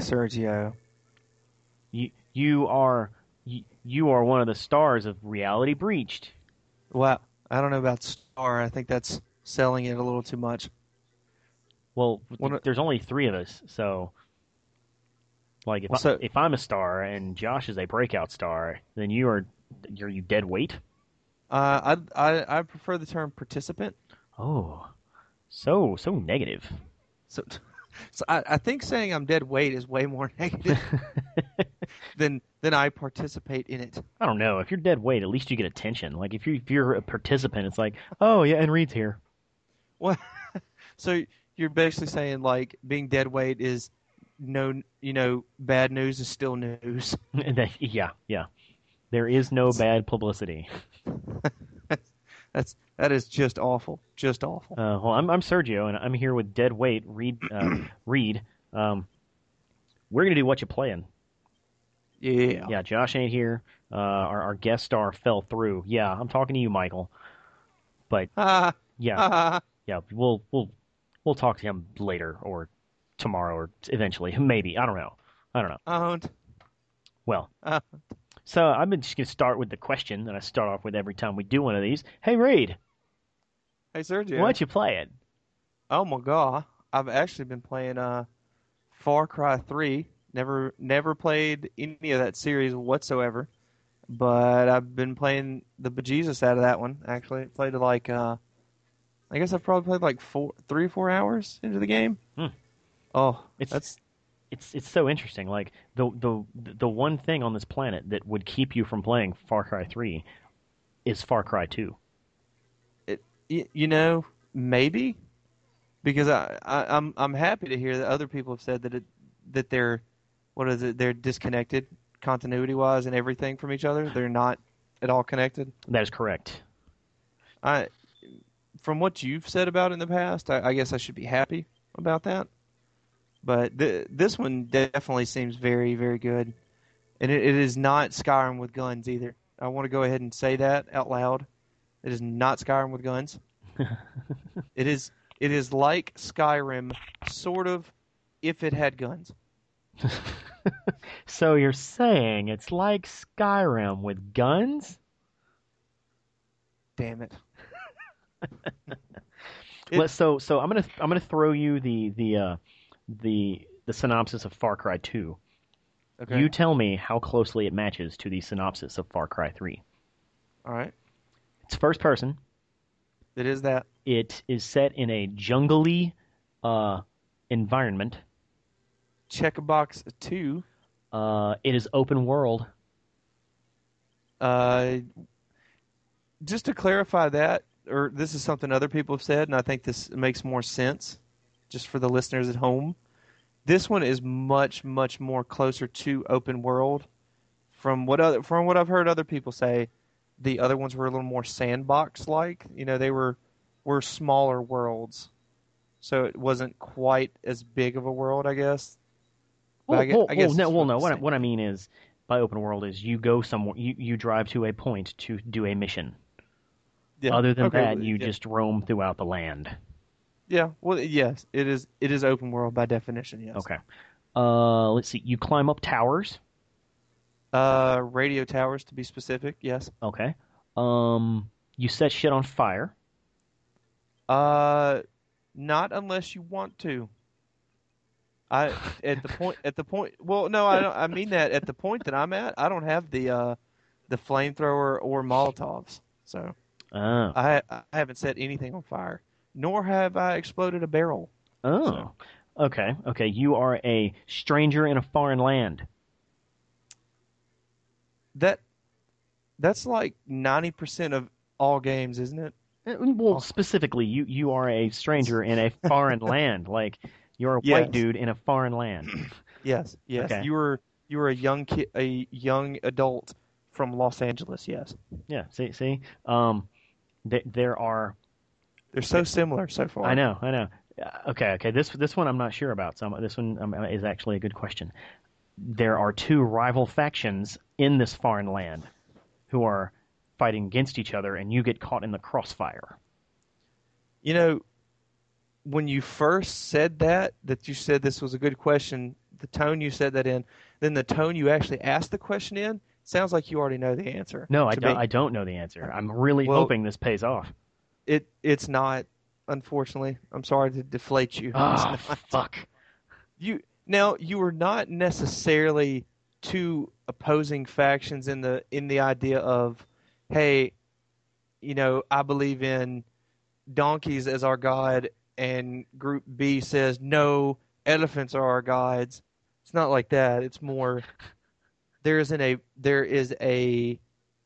Sergio. You you are you, you are one of the stars of Reality Breached. Well, I don't know about star. I think that's selling it a little too much. Well, there's only three of us, so like if so- I, if I'm a star and Josh is a breakout star, then you are you're you dead weight. Uh, I, I I prefer the term participant. Oh, so so negative. So, so I, I think saying I'm dead weight is way more negative than than I participate in it. I don't know. If you're dead weight, at least you get attention. Like if you if you're a participant, it's like, oh yeah, and Reed's here. Well, so you're basically saying like being dead weight is no, you know, bad news is still news. Yeah, yeah. There is no bad publicity. That's that is just awful, just awful. Uh, well, I'm I'm Sergio, and I'm here with dead weight Reed. Uh, Reed. Um, we're gonna do what you playing. Yeah. Yeah, Josh ain't here. Uh, our our guest star fell through. Yeah, I'm talking to you, Michael. But Ah, yeah, ah, yeah, we'll we'll we'll talk to him later or tomorrow or eventually, maybe. I don't know. I don't know. owned. Well, so I'm just gonna start with the question that I start off with every time we do one of these. Hey, Reed, Hey, Sergio. what you playing? Oh my god, I've actually been playing uh, Far Cry Three. Never, never played any of that series whatsoever, but I've been playing the bejesus out of that one. Actually, played like uh, I guess I've probably played like four, three or four hours into the game. Hmm. Oh, It's that's it's it's so interesting. Like the the the one thing on this planet that would keep you from playing Far Cry Three is Far Cry Two. Y- you know maybe because I, I I'm I'm happy to hear that other people have said that it that they're what is it they're disconnected continuity wise and everything from each other. They're not at all connected. That is correct. I from what you've said about it in the past, I, I guess I should be happy about that. But th- this one definitely seems very very good, and it, it is not Skyrim with guns either. I want to go ahead and say that out loud. It is not Skyrim with guns. It is it is like Skyrim, sort of, if it had guns. so you're saying it's like Skyrim with guns? Damn it! Let- so so I'm gonna I'm gonna throw you the the uh, the the synopsis of Far Cry Two. Okay. You tell me how closely it matches to the synopsis of Far Cry Three. All right. It's first person. It is that. It is set in a jungly uh, environment. Check a box two. Uh, it is open world. Uh, just to clarify that, or this is something other people have said, and I think this makes more sense, just for the listeners at home. This one is much, much more closer to open world. From what other, from what I've heard other people say, the other ones were a little more sandbox like. You know, they were were smaller worlds, so it wasn't quite as big of a world, I guess. Well, I well, I guess well, no, well, no. What, I- what I mean is, by open world is you go somewhere, you, you drive to a point to do a mission. Yeah. Other than Okay, that, you yeah. just roam throughout the land. Yeah, well, yes, it is. It is open world by definition. Yes. Okay. Uh, let's see. You climb up towers. Uh, radio towers to be specific. Yes. Okay. Um, you set shit on fire. Uh, not unless you want to. I at the point at the point. Well, no, I don't. I mean that at the point that I'm at, I don't have the uh, the flamethrower or Molotovs, so Oh. I I haven't set anything on fire, nor have I exploded a barrel. Oh. Okay. Okay. You are a stranger in a foreign land. That that's like ninety percent of all games, isn't it? Uh, Well, specifically, you you are a stranger in a foreign land. Like you're a Yes. white dude in a foreign land. Yes, yes. Okay. You were you were a young kid, a young adult from Los Angeles. Yes, Yeah. See. See. Um, th- there are. they're so similar so far. I know. I know. Uh, Okay. Okay. This this one I'm not sure about. So I'm- this one um, is actually a good question. There are two rival factions in this foreign land who are fighting against each other, and you get caught in the crossfire. You know, when you first said that, that you said this was a good question, the tone you said that in, then the tone you actually asked the question in, sounds like you already know the answer. No, I don't. me. I don't know the answer. I'm really Well- hoping this pays off. It it's not. Unfortunately, I'm sorry to deflate you. Ah, fuck. You now you were not necessarily two opposing factions in the in the idea of, hey, you know, I believe in donkeys as our god, and Group B says no, elephants are our gods. It's not like that. It's more there isn't a there is a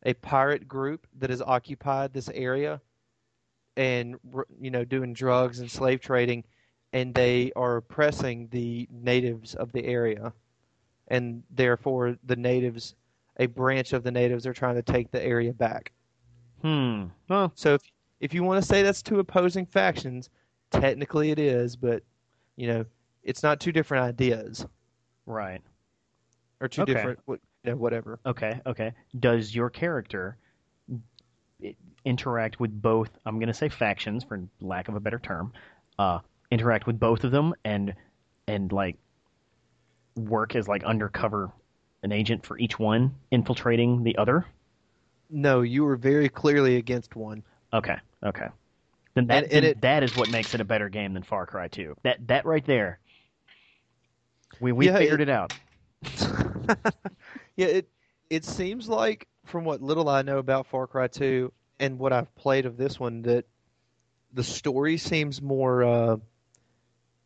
a pirate group that has occupied this area and you know doing drugs and slave trading and they are oppressing the natives of the area and therefore the natives a branch of the natives are trying to take the area back Hmm. Well, so if if you want to say that's two opposing factions technically it is but you know it's not two different ideas right. or two Okay. different you know, whatever Okay. Okay. Does your character interact with both? I'm going to say factions, for lack of a better term. Uh, interact with both of them and and like work as like undercover an agent for each one, infiltrating the other. no you were very clearly against one Okay. Okay. Then that And- and then it- that is what makes it a better game than Far Cry 2. That that right there. We we Yeah, figured it- it out. yeah, it it seems like from what little I know about Far Cry 2 and what I've played of this one that the story seems more uh,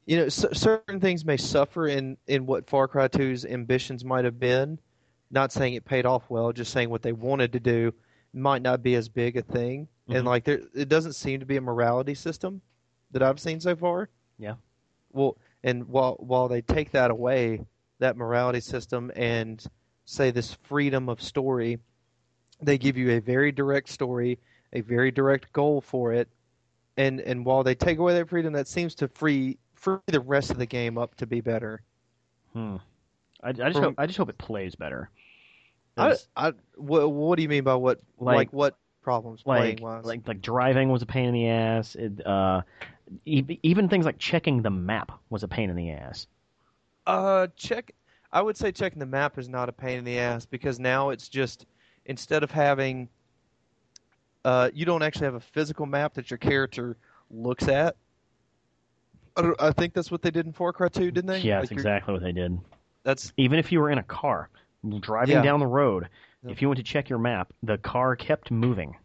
you know c- certain things may suffer in in what Far Cry 2's ambitions might have been. Not saying it paid off well, just saying what they wanted to do might not be as big a thing. Mhm. And like there it doesn't seem to be a morality system that I've seen so far. Yeah. Well, and while while they take that away, that morality system and say this freedom of story, they give you a very direct story, a very direct goal for it, and and while they take away that freedom, that seems to free free the rest of the game up to be better. Hmm. I, I just From- hope I just hope it plays better. I, 'Cause, I what, what do you mean by what Like- like, what problems like playing wise? like like driving was a pain in the ass. It, uh, e- even things like checking the map was a pain in the ass. Uh, check. I would say checking the map is not a pain in the ass because now it's just instead of having, uh, you don't actually have a physical map that your character looks at. I, I think that's what they did in Far Cry 2, didn't they? Yeah, Like that's exactly what they did. That's Even if you were in a car driving Yeah. down the road, Yeah. if you went to check your map, the car kept moving.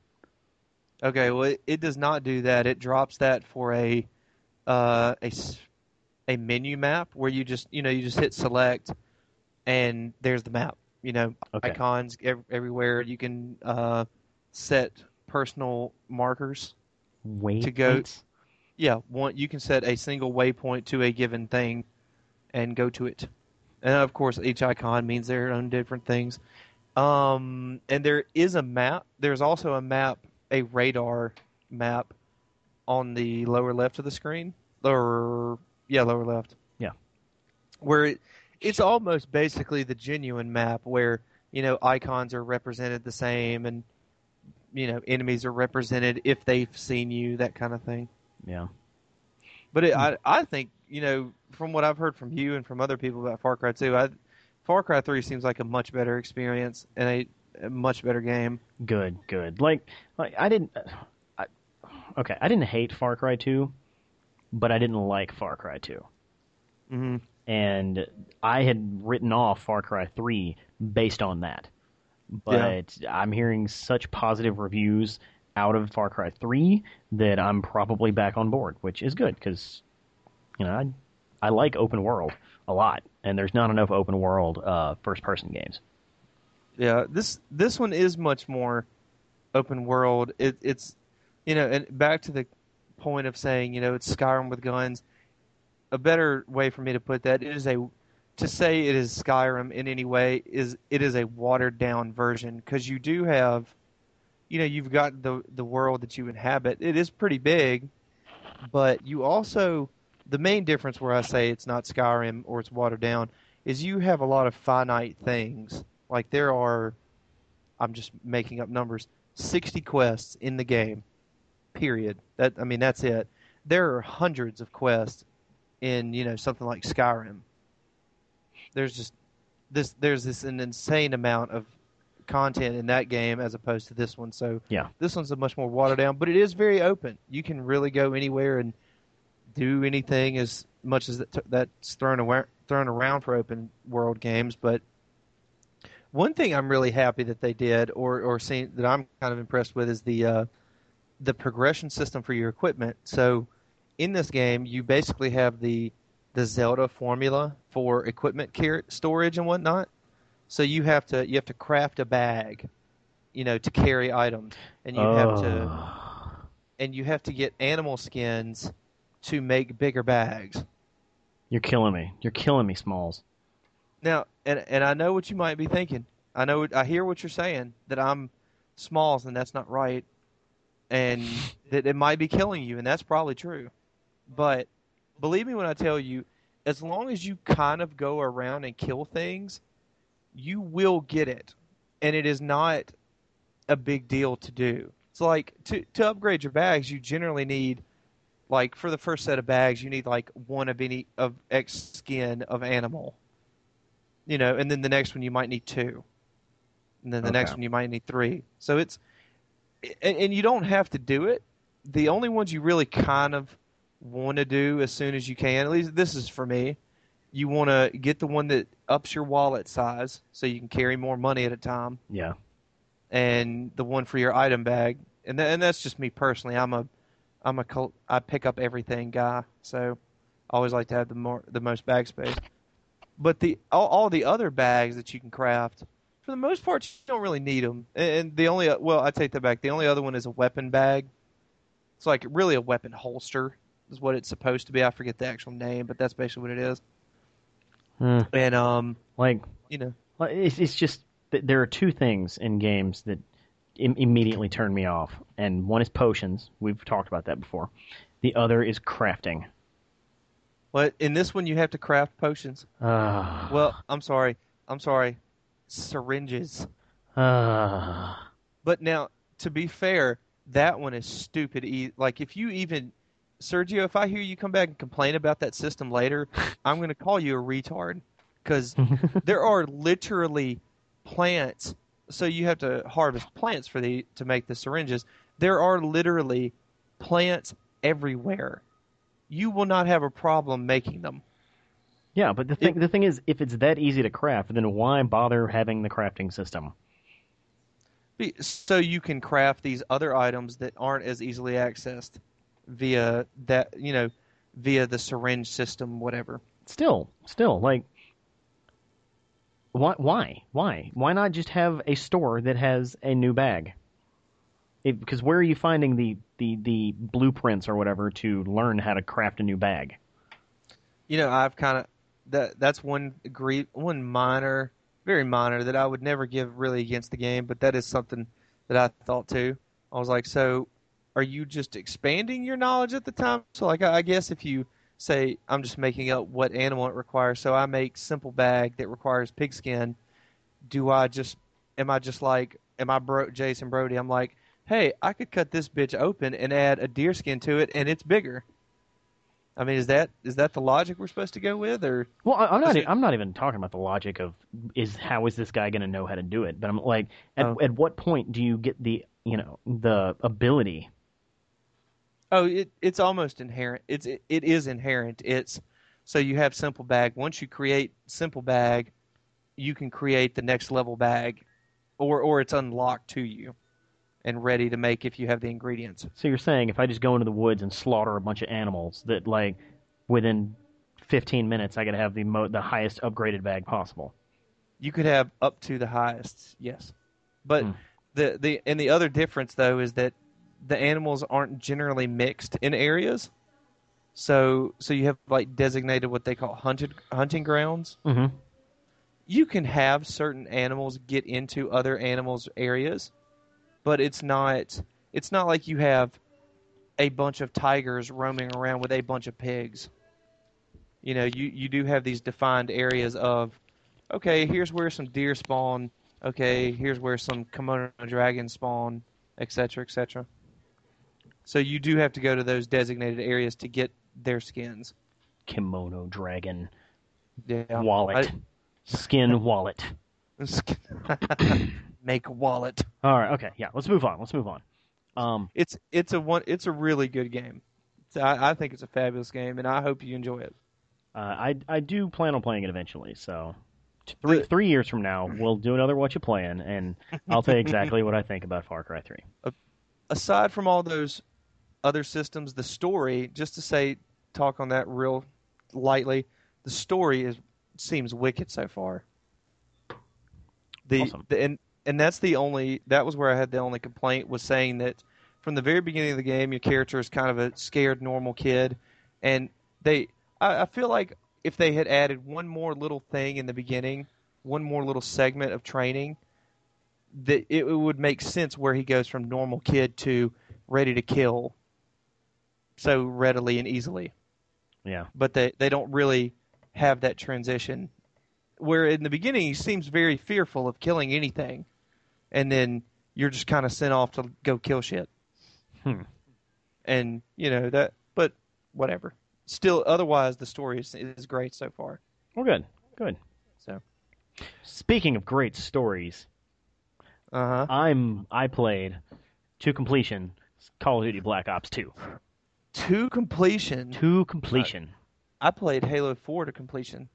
okay. Well, it, it does not do that. It drops that for a, uh, a a menu map where you just you know you just hit select, and there's the map. You know, Okay. icons ev- everywhere. You can uh, set personal markers. Wait. To go- Yeah, one you can set a single waypoint to a given thing, and go to it. And of course, each icon means their own different things. Um, and there is a map. There's also a map, a radar map, on the lower left of the screen. Or yeah, lower left. Yeah. Where it, it's almost basically the genuine map where you know icons are represented the same and you know enemies are represented if they've seen you that kind of thing. Yeah. But it, I I think you know from what I've heard from you and from other people about Far Cry 2, I, Far Cry 3 seems like a much better experience and a, a much better game. Good. Good. Like like I didn't. I, okay, I didn't hate Far Cry 2, but I didn't like Far Cry 2. hmm and I had written off Far Cry 3 based on that. But I'm hearing such positive reviews out of Far Cry 3 that I'm probably back on board, which is good because you know I I like open world a lot, and there's not enough open world uh, first person games. Yeah, this this one is much more open world. It, it's you know, and back to the point of saying you know it's Skyrim with guns. A better way for me to put that is a to say it is Skyrim in any way is it is a watered down version because you do have you know you've got the the world that you inhabit. It is pretty big, but you also the main difference where I say it's not Skyrim or it's watered down is you have a lot of finite things. Like there are, I'm just making up numbers, 60 quests in the game. Period. That I mean that's it. there are hundreds of quests in you know something like Skyrim. There's just this there's this an insane amount of content in that game as opposed to this one. So Yeah. this one's a much more watered down, but it is very open. You can really go anywhere and do anything as much as that, that's thrown away, thrown around for open world games. But one thing I'm really happy that they did, or or seen that I'm kind of impressed with, is the uh, the progression system for your equipment. So in this game, you basically have the the Zelda formula for equipment car- storage and whatnot. So you have to you have to craft a bag, you know, to carry items, and you have to Oh. and you have to get animal skins to make bigger bags. You're killing me. You're killing me, Smalls. Now, and and I know what you might be thinking. I know I hear what you're saying that I'm smalls and that's not right, and that it might be killing you, and that's probably true. But believe me when I tell you, as long as you kind of go around and kill things, you will get it, and it is not a big deal to do. It's like to to upgrade your bags, you generally need like for the first set of bags, you need like one of any of X skin of animal you know, and then the next one you might need two, and then the next one you might need three. So it's, and, and you don't have to do it. The only ones you really kind of want to do as soon as you can, at least this is for me, you want to get the one that ups your wallet size so you can carry more money at a time, Yeah. and the one for your item bag, and tha- and that's just me personally. I'm a, I'm a col- I pick up everything guy, so I always like to have the more the most bag space. But the all, all the other bags that you can craft, for the most part, you don't really need them. And the only well, I take that back. The only other one is a weapon bag. It's like really a weapon holster is what it's supposed to be. I forget the actual name, but that's basically what it is. Hmm. And um, Like, you know, it's, it's just that there are two things in games that Im- immediately turn me off, and one is potions. We've talked about that before. The other is crafting. what in this one you have to craft potions. Ah, Well, I'm sorry, I'm sorry, syringes. ah. But now, to be fair, that one is stupid. E- Like, if you even, Sergio, if I hear you come back and complain about that system later, I'm going to call you a retard. Because there are literally plants. So you have to harvest plants for the to make the syringes. There are literally plants everywhere. You will not have a problem making them. yeah, but the thing the thing is, if it's that easy to craft, then why bother having the crafting system? So you can craft these other items that aren't as easily accessed via that, you know, via the syringe system, whatever. Still, still, like, why, why, why, why not just have a store that has a new bag? Because where are you finding the, the, the blueprints or whatever to learn how to craft a new bag? You know, I've kind of that. That's one gre- one minor, very minor that I would never give really against the game, but that is something that I thought too. I was like, so are you just expanding your knowledge at the time? So, like, I I guess if you say I'm just making up what animal it requires, so I make simple bag that requires pigskin. Do I just am I just like am I bro- Jason Brody? I'm like, hey, I could cut this bitch open and add a deer skin to it, and it's bigger. I mean, is that is that the logic we're supposed to go with, or Well, I, I'm not. It- I'm not even talking about the logic of is how is this guy going to know how to do it? But I'm like, at, Oh. at what point do you get the you know the ability? Oh, it it's almost inherent. It's it, it is inherent. It's so you have simple bag. Once you create simple bag, you can create the next level bag, or or it's unlocked to you, and ready to make if you have the ingredients. So you're saying if I just go into the woods and slaughter a bunch of animals, that like within 15 minutes I got to have the mo- the highest upgraded bag possible? You could have up to the highest, yes. But Hmm. the the and the other difference though is that the animals aren't generally mixed in areas. So so you have like designated what they call hunted hunting grounds. Mm-hmm. You can have certain animals get into other animals' areas, but it's not it's not like you have a bunch of tigers roaming around with a bunch of pigs. You know, you, you do have these defined areas of okay, here's where some deer spawn, okay, here's where some Komodo dragons spawn, etc., etc. So you do have to go to those designated areas to get their skins. Komodo dragon Yeah. wallet, skin wallet. Make wallet. All right, okay, yeah. Let's move on. Let's move on. Um, It's it's a one. It's a really good game. I, I think it's a fabulous game, and I hope you enjoy it. uh, I I do plan on playing it eventually. So three The- three years from now, we'll do another what you playing, and I'll tell you exactly what I think about Far Cry Three. aside from all those other systems, the story, just to say, talk on that real lightly, the story is seems wicked so far. The, Awesome. the and and that's the only that was where I had the only complaint was saying that from the very beginning of the game, your character is kind of a scared normal kid, and they I, I feel like if they had added one more little thing in the beginning, one more little segment of training, that it would make sense where he goes from normal kid to ready to kill so readily and easily. Yeah, But they, they don't really have that transition. Where in the beginning he seems very fearful of killing anything, and then you're just kind of sent off to go kill shit. Hmm. And you know that, but whatever. Still, otherwise the story is, is great so far. well, good, good. So, Speaking of great stories, uh huh. I'm I played to completion Call of Duty Black Ops Two. To completion, To completion. I played Halo Four to completion.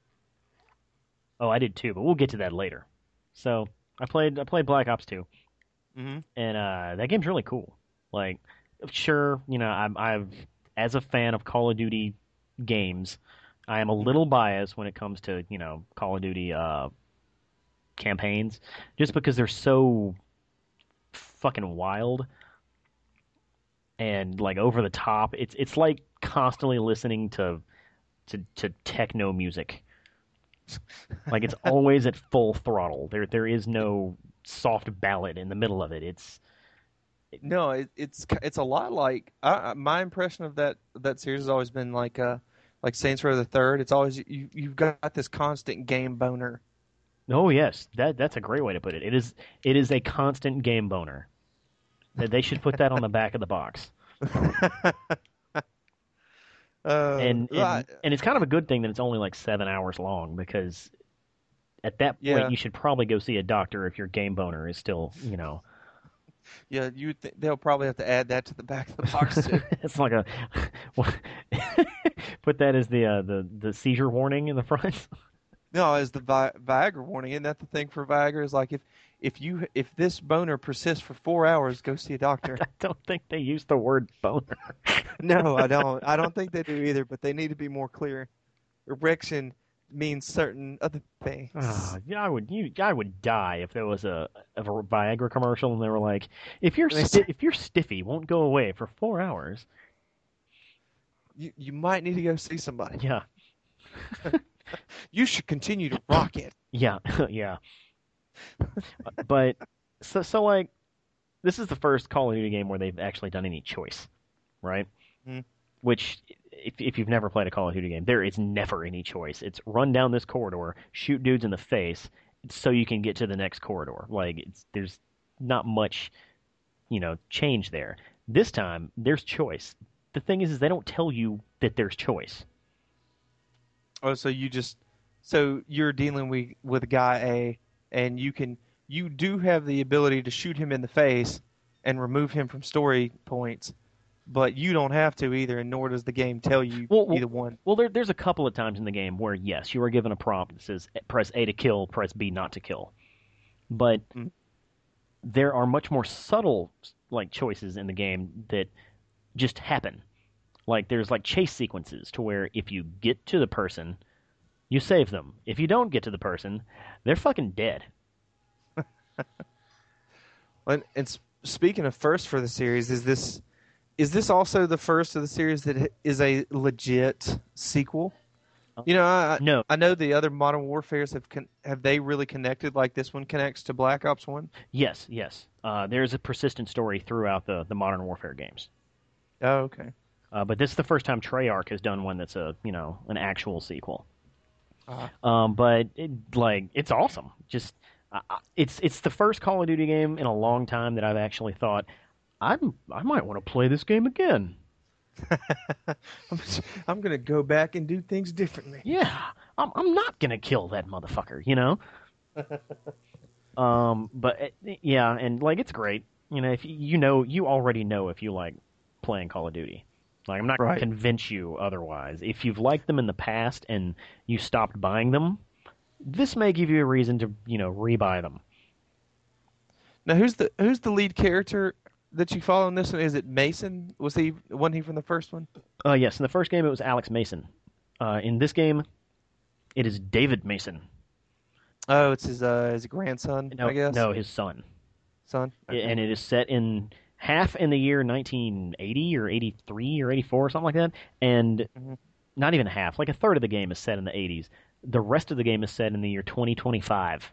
Oh, I did too, but we'll get to that later. So I played I played Black Ops Two, Mm-hmm. and uh, that game's really cool. Like, sure, you know, I'm I've as a fan of Call of Duty games, I am a little biased when it comes to you know Call of Duty uh, campaigns, just because they're so fucking wild and like over the top. It's it's like constantly listening to to to techno music. Like it's always at full throttle. There there is no soft ballad in the middle of it. It's No, it, it's it's a lot like my impression of that that series has always been like uh like Saints Row the Third. It's always you you've got this constant game boner. oh yes, that that's a great way to put it. It is it is a constant game boner. They should put that on the back of the box. Uh, And I- and, and it's kind of a good thing that it's only like seven hours long because at that point Yeah. you should probably go see a doctor if your game boner is still you know yeah, you th- they'll probably have to add that to the back of the box too. it's like a put that as the uh, the the seizure warning in the front. no, as the Vi- Viagra warning, isn't that the thing for Viagra? Is like if if you if this boner persists for four hours, go see a doctor. I don't think they use the word boner. no, I don't. I don't think they do either. But they need to be more clear. Erection means certain other things. Ah, yeah, I would you I would die if there was a, a Viagra commercial and they were like, if you're sti- if your stiffy won't go away for four hours, You you might need to go see somebody. yeah, You should continue to rock it. yeah, yeah. but so so like, this is the first Call of Duty game where they've actually done any choice, right? Mhm. Which, if if you've never played a Call of Duty game, there is never any choice. It's run down this corridor, shoot dudes in the face, so you can get to the next corridor. Like it's there's not much, you know, change there. This time there's choice. The thing is, is they don't tell you that there's choice. Oh, so you just so you're dealing with with guy A, and you can you do have the ability to shoot him in the face and remove him from story points, but you don't have to either, and nor does the game tell you Well, either one. Well, there, there's a couple of times in the game where yes, you are given a prompt that says press A to kill, press B not to kill, but Mm. there are much more subtle like choices in the game that just happen. Like there's like chase sequences to where if you get to the person, you save them. If you don't get to the person, they're fucking dead. And, and speaking of first for the series, is this is this also the first of the series that is a legit sequel? You know, I, I- No, I know the other Modern Warfare's have con- have they really connected like this one connects to Black Ops One? yes, yes. Uh, there's a persistent story throughout the the Modern Warfare games. Oh, okay. Uh, but this is the first time Treyarch has done one that's a you know an actual sequel. Ah. Um, but it, like it's awesome. Just uh, it's it's the first Call of Duty game in a long time that I've actually thought I'm I might want to play this game again. I'm, I'm gonna go back and do things differently. Yeah, I'm I'm not gonna kill that motherfucker, you know. um, but uh, yeah, and like it's great. You know, if you, you know, you already know if you like playing Call of Duty. Like I'm not Right. gonna convince you otherwise. If you've liked them in the past and you stopped buying them, this may give you a reason to you know rebuy them. Now, who's the who's the lead character that you follow in this one? Is it Mason? Was he wasn't he from the first one? Uh, yes, in the first game it was Alex Mason. Uh, in this game, it is David Mason. Oh, it's his uh his grandson, No, I guess. no, his son. son. and it is set in half in the year 1980 or 83 or 84 or something like that, and Mhm. not even half, like a third of the game is set in the 80s. The rest of the game is set in the year 2025.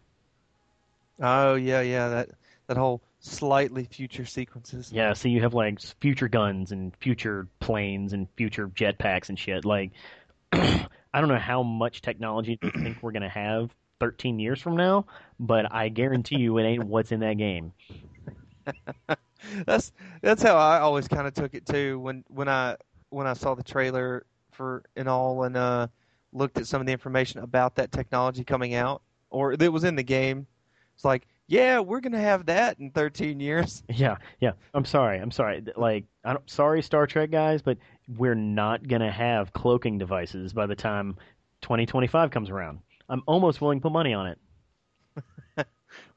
Oh yeah, yeah. That that whole slightly future sequences. Yeah, so you have like future guns and future planes and future jetpacks and shit. Like, I don't know how much technology you think we're gonna have 13 years from now, but I guarantee you it ain't what's in that game. That's that's how I always kind of took it too when when I when I saw the trailer for and all and uh looked at some of the information about that technology coming out or that was in the game. It's like, yeah, we're gonna have that in 13 years. Yeah, yeah. I'm sorry. I'm sorry. Like, I don't, sorry, Star Trek guys, but we're not gonna have cloaking devices by the time 2025 comes around. I'm almost willing to put money on it.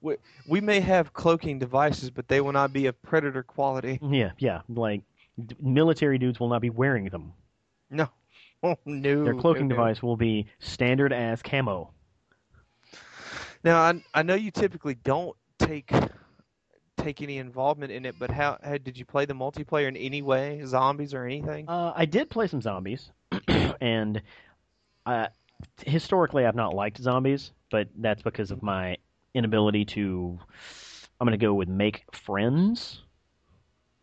We, we may have cloaking devices, but they will not be of predator quality. Yeah, yeah. Like, d- military dudes will not be wearing them. No, oh no. Their cloaking no, no. device will be standard as camo. Now I I know you typically don't take take any involvement in it, but how, how did you play the multiplayer in any way, zombies or anything? Uh, I did play some zombies, and uh, historically I've not liked zombies, but that's because of my inability to. I'm gonna go with make friends.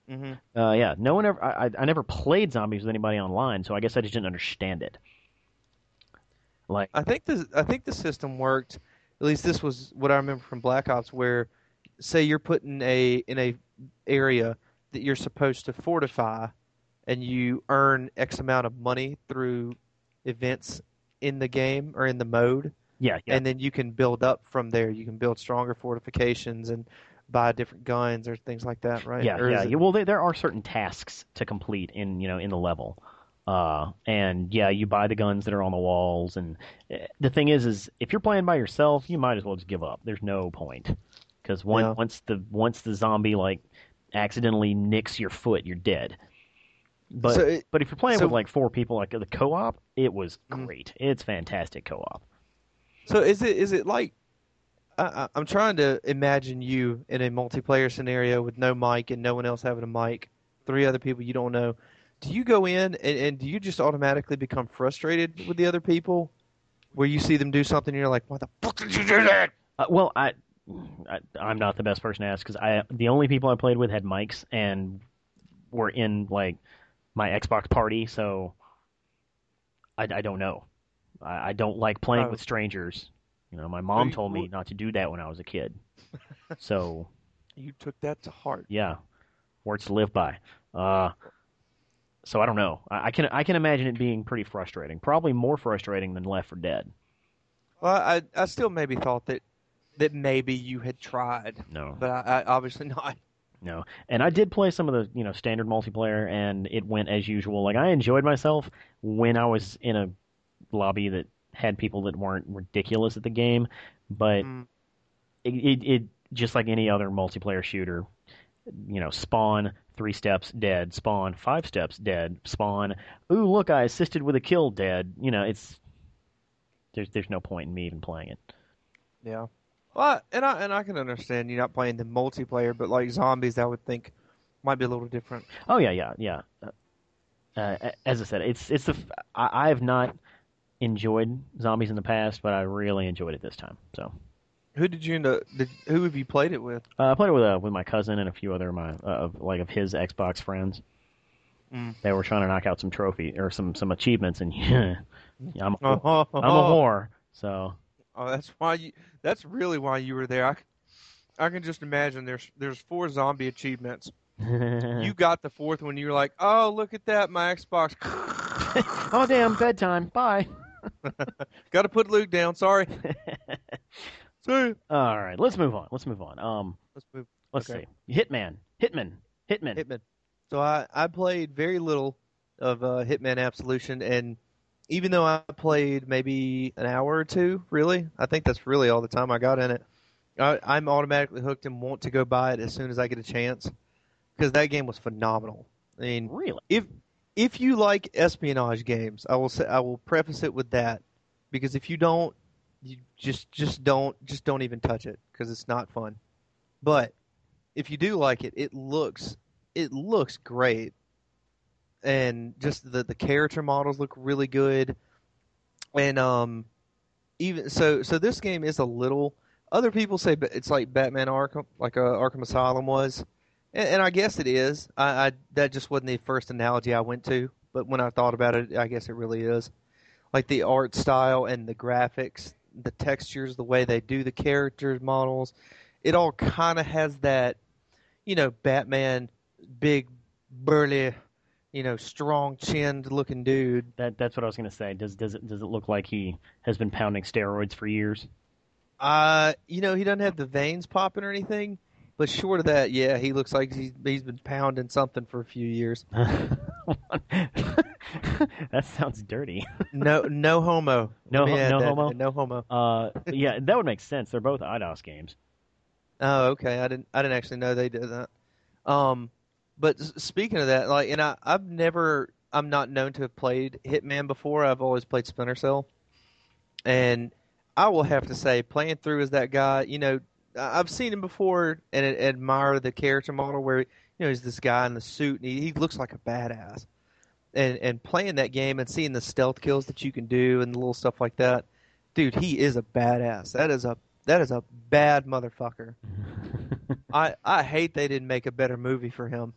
hmm Uh, yeah, no one ever. I, I I never played zombies with anybody online, so I guess I just didn't understand it. Like, I think the I think the system worked. At least this was what I remember from Black Ops, where say you're put in a in a area that you're supposed to fortify, and you earn X amount of money through events in the game or in the mode, yeah, yeah, and then you can build up from there. You can build stronger fortifications and buy different guns or things like that, right? yeah, Or yeah. it- Well, there, there are certain tasks to complete in you know in the level, uh, and yeah, you buy the guns that are on the walls. And uh, the thing is, is if you're playing by yourself, you might as well just give up. There's no point because once Yeah. once the once the zombie like accidentally nicks your foot, you're dead. But So it- but if you're playing so- with like four people, like the co-op, it was Mhm. great. It's fantastic co-op. So is it is it like I, I'm trying to imagine you in a multiplayer scenario with no mic and no one else having a mic, three other people you don't know. Do you go in and, and do you just automatically become frustrated with the other people, where you see them do something and you're like, "Why the fuck did you do that?" Uh, well, I, I I'm not the best person to ask because I the only people I played with had mics and were in like my Xbox party, so I, I don't know. I, I don't like playing Oh. with strangers. You know, my mom you- told me not to do that when I was a kid. so You took that to heart. yeah, words to live by. Uh, so I don't know. I, I can I can imagine it being pretty frustrating. Probably more frustrating than Left 4 Dead. Well, I I still maybe thought that that maybe you had tried, No. but I, I obviously not. No, and I did play some of the you know standard multiplayer, and it went as usual. Like I enjoyed myself when I was in a lobby that had people that weren't ridiculous at the game, but Mm. it, it, it just like any other multiplayer shooter, you know, spawn three steps dead, spawn five steps dead, spawn. Ooh, look, I assisted with a kill, dead. You know, it's there's there's no point in me even playing it. Yeah. Well, and I and I can understand you not playing the multiplayer, but like zombies, I would think might be a little different. Oh yeah, yeah, yeah. Uh, uh, as I said, it's it's the I, I have not enjoyed zombies in the past, but I really enjoyed it this time. So Who did you end up? Did, who have you played it with? uh, I played it with uh, with my cousin and a few other of my uh, of like of his Xbox friends. Mm. They were trying to knock out some trophy or some some achievements, and yeah, I'm a, Oh, I'm a whore. So Oh, that's why you. That's really why you were there. I, I can just imagine there's there's four zombie achievements, you got the fourth one. You're like, oh, look at that, my Xbox. oh damn, bedtime. Bye. got to put Luke down. Sorry. See. All right, let's move on. Let's move on. Um, let's move. Let's okay. see. Hitman. Hitman. Hitman. Hitman. So I I played very little of uh, Hitman Absolution, and even though I played maybe an hour or two, really, I think that's really all the time I got in it. I, I'm automatically hooked and want to go buy it as soon as I get a chance because that game was phenomenal. I mean, really, if if you like espionage games, I will say I will preface it with that because if you don't, you just just don't just don't even touch it because it's not fun. But if you do like it, it looks it looks great, and just the the character models look really good, and um, even so so this game is a little. Other people say it's like Batman Arkham, like uh, Arkham Asylum was and, and I guess it is. I, I that just wasn't the first analogy I went to, but when I thought about it, I guess it really is. Like the art style and the graphics, the textures, the way they do the characters models, it all kind of has that, you know, Batman, big, burly, you know, strong chinned looking dude. That that's what I was gonna say. Does does it does it look like he has been pounding steroids for years? Uh, you know, he doesn't have the veins popping or anything, but short of that, yeah, he looks like he's he's been pounding something for a few years. that sounds dirty. no, no homo. No, no that, homo. No homo. Uh, yeah, that would make sense. They're both Eidos games. Oh, okay. I didn't. I didn't actually know they did that. Um, but speaking of that, like, and I, I've never. I'm not known to have played Hitman before. I've always played Splinter Cell, and I will have to say, playing through as that guy, you know, I've seen him before and admire the character model where you know he's this guy in the suit and he, he looks like a badass. And and playing that game and seeing the stealth kills that you can do and the little stuff like that, dude, he is a badass. That is a that is a bad motherfucker. I I hate they didn't make a better movie for him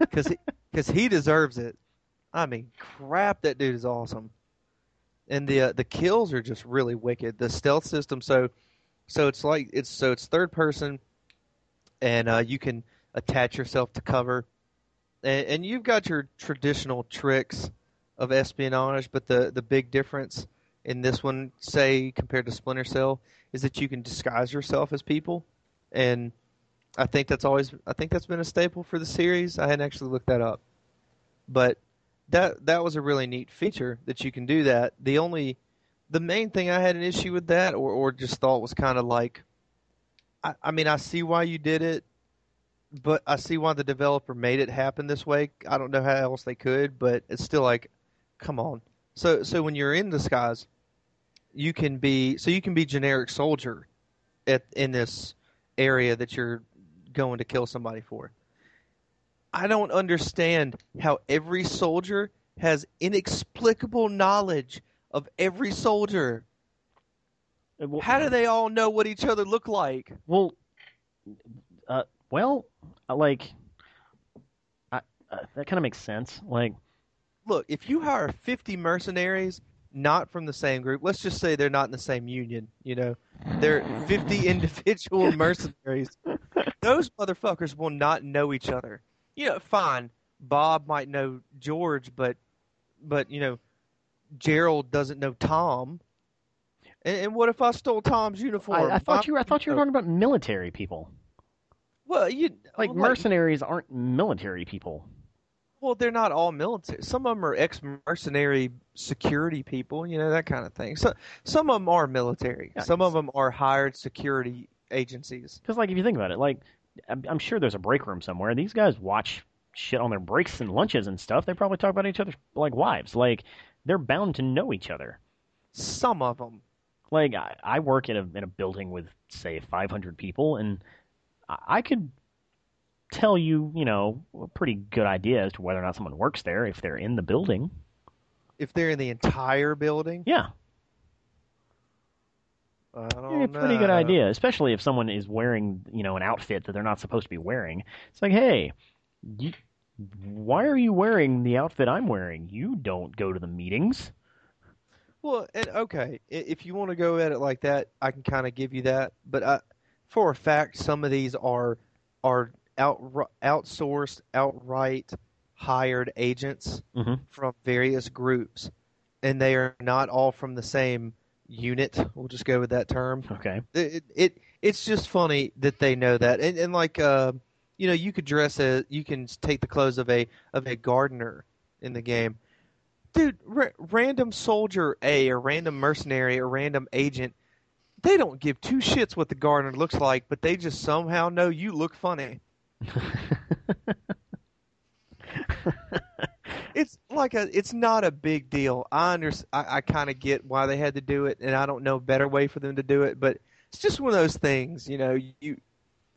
because he because he deserves it. I mean, crap, that dude is awesome. And the uh, the kills are just really wicked. The stealth system, so so it's like it's so it's third person, and uh, you can attach yourself to cover, and, and you've got your traditional tricks of espionage, but the the big difference in this one, say compared to Splinter Cell, is that you can disguise yourself as people, and I think that's always I think that's been a staple for the series. I hadn't actually looked that up, but that that was a really neat feature that you can do that. The only the main thing I had an issue with that, or or just thought was kind of like, I, I mean, I see why you did it, but I see why the developer made it happen this way. I don't know how else they could, but it's still like, come on. So so when you're in disguise, you can be so you can be generic soldier at in this area that you're going to kill somebody for. I don't understand how every soldier has inexplicable knowledge of every soldier. Well, How do they all know what each other look like? Well, uh, well, uh, like, I, uh, that kind of makes sense. Like, look, if you hire fifty mercenaries, not from the same group, let's just say they're not in the same union. You know, they're fifty individual mercenaries. Those motherfuckers will not know each other. You know, fine. Bob might know George, but, but you know, Gerald doesn't know Tom. And, and what if I stole Tom's uniform? I, I thought you were, I thought you were oh. talking about military people. Well, you like well, mercenaries like, aren't military people. Well, they're not all military. Some of them are ex-mercenary security people, you know that kind of thing. So some of them are military. Yeah, some of them are hired security agencies. Because, like, if you think about it, like, I'm, I'm sure there's a break room somewhere. These guys watch shit on their breaks and lunches and stuff. They probably talk about each other's like wives. Like, they're bound to know each other. Some of them. Like I, I work in a in a building with say 500 people, and I could tell you, you know, a pretty good idea as to whether or not someone works there if they're in the building. If they're in the entire building? Yeah. I don't a pretty good idea, especially if someone is wearing, you know, an outfit that they're not supposed to be wearing. It's like, hey, you, why are you wearing the outfit I'm wearing? You don't go to the meetings. Well, and okay, if you want to go at it like that, I can kind of give you that. But I, for a fact, some of these are are out outsourced, outright hired agents hmm from various groups, and they are not all from the same unit. We'll just go with that term. Okay. It, it it's just funny that they know that, and and like uh, you know, you could dress a, you can take the clothes of a of a gardener in the game, dude. Ra- random soldier A or random mercenary or random agent, they don't give two shits what the gardener looks like, but they just somehow know you look funny. It's like a, it's not a big deal. I under, I, I kind of get why they had to do it, and I don't know a better way for them to do it. But it's just one of those things, you know. You,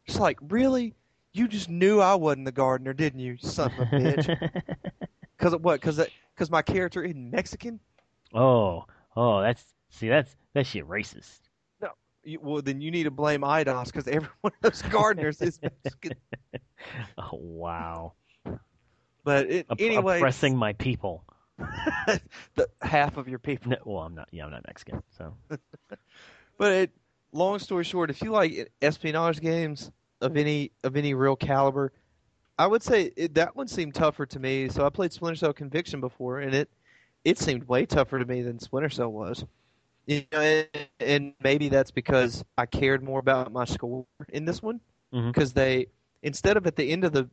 it's like really, you just knew I wasn't the gardener, didn't you, son of a bitch? Because what? Because because my character is Mexican. oh, oh, that's see, that's that shit racist. You, well, then you need to blame Eidos because every one of those gardeners is Mexican. Oh wow, But it, Opp- anyway, oppressing my people. the half of your people. No, well, I'm not. Yeah, I'm not Mexican. So But it, long story short, if you like eh, espionage games of any of any real caliber, I would say it, that one seemed tougher to me. So I played Splinter Cell Conviction before, and it it seemed way tougher to me than Splinter Cell was. You know, and, and maybe that's because I cared more about my score in this one mm-hmm. because they instead of at the end of the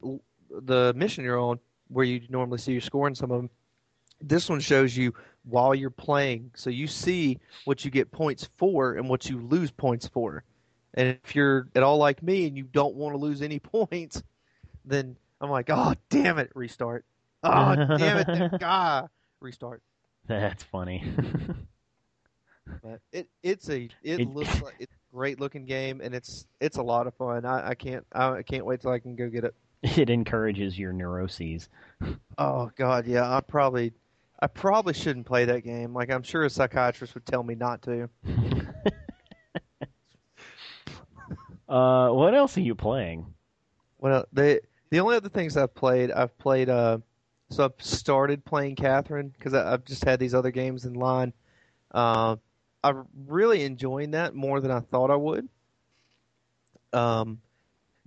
the mission you're on where you normally see your score in some of them, this one shows you while you're playing, so you see what you get points for and what you lose points for. And if you're at all like me and you don't want to lose any points, then I'm like, oh damn it, restart. Oh damn it, that guy, restart. that's funny. But it it's a it, It- looks like it's a great looking game and it's it's a lot of fun. I, I can't I, I can't wait till I can go get it. it encourages your neuroses. Oh god, yeah, I probably I probably shouldn't play that game. Like I'm sure a psychiatrist would tell me not to. Uh, what else are you playing? Well, the the only other things I've played, I've played. Uh, so I've started playing Catherine because I've just had these other games in line. Uh, I'm really enjoying that more than I thought I would. Um,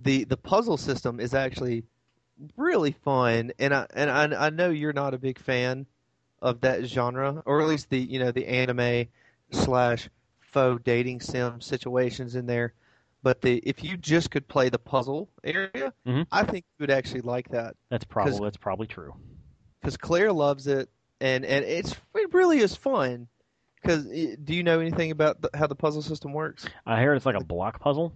the the puzzle system is actually really fun, and I and I, I know you're not a big fan of that genre, or at least the you know the anime slash faux dating sim situations in there. But the if you just could play the puzzle area, Mhm. I think you would actually like that That's probably that's probably true. because Claire loves it, and and it's it really is fun. Because do you know anything about the, how the puzzle system works? I hear it's like a block puzzle.